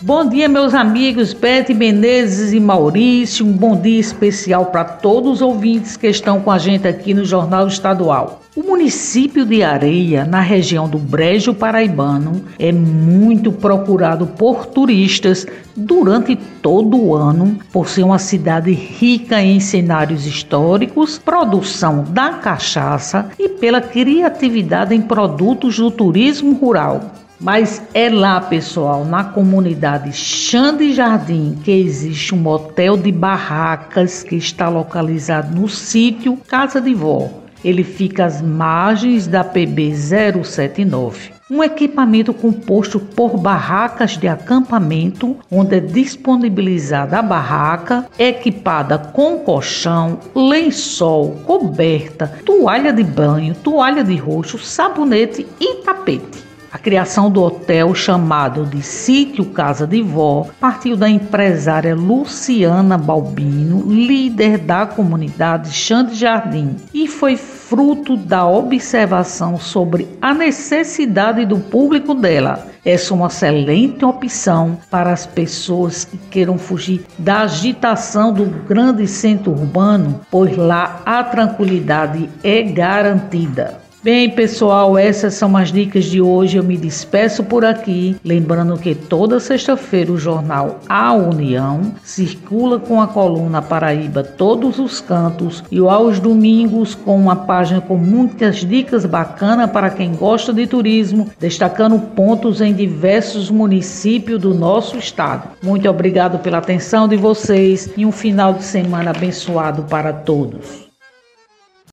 Bom dia, meus amigos Bete Menezes e Maurício. Um bom dia especial para todos os ouvintes que estão com a gente aqui no Jornal Estadual. O município de Areia, na região do Brejo Paraibano, é muito procurado por turistas durante todo o ano, por ser uma cidade rica em cenários históricos, produção da cachaça e pela criatividade em produtos do turismo rural. Mas é lá, pessoal, na comunidade Xande Jardim, que existe um motel de barracas que está localizado no sítio Casa de Vó. Ele fica às margens da PB 079. Um equipamento composto por barracas de acampamento, onde é disponibilizada a barraca, equipada com colchão, lençol, coberta, toalha de banho, toalha de rosto, sabonete e tapete. A criação do hotel chamado de Sítio Casa de Vó partiu da empresária Luciana Balbino, líder da comunidade Xande Jardim, e foi fruto da observação sobre a necessidade do público dela. Essa é uma excelente opção para as pessoas que queiram fugir da agitação do grande centro urbano, pois lá a tranquilidade é garantida. Bem, pessoal, essas são as dicas de hoje. Eu me despeço por aqui, lembrando que toda sexta-feira o jornal A União circula com a coluna Paraíba Todos os Cantos e aos domingos com uma página com muitas dicas bacanas para quem gosta de turismo, destacando pontos em diversos municípios do nosso estado. Muito obrigado pela atenção de vocês e um final de semana abençoado para todos.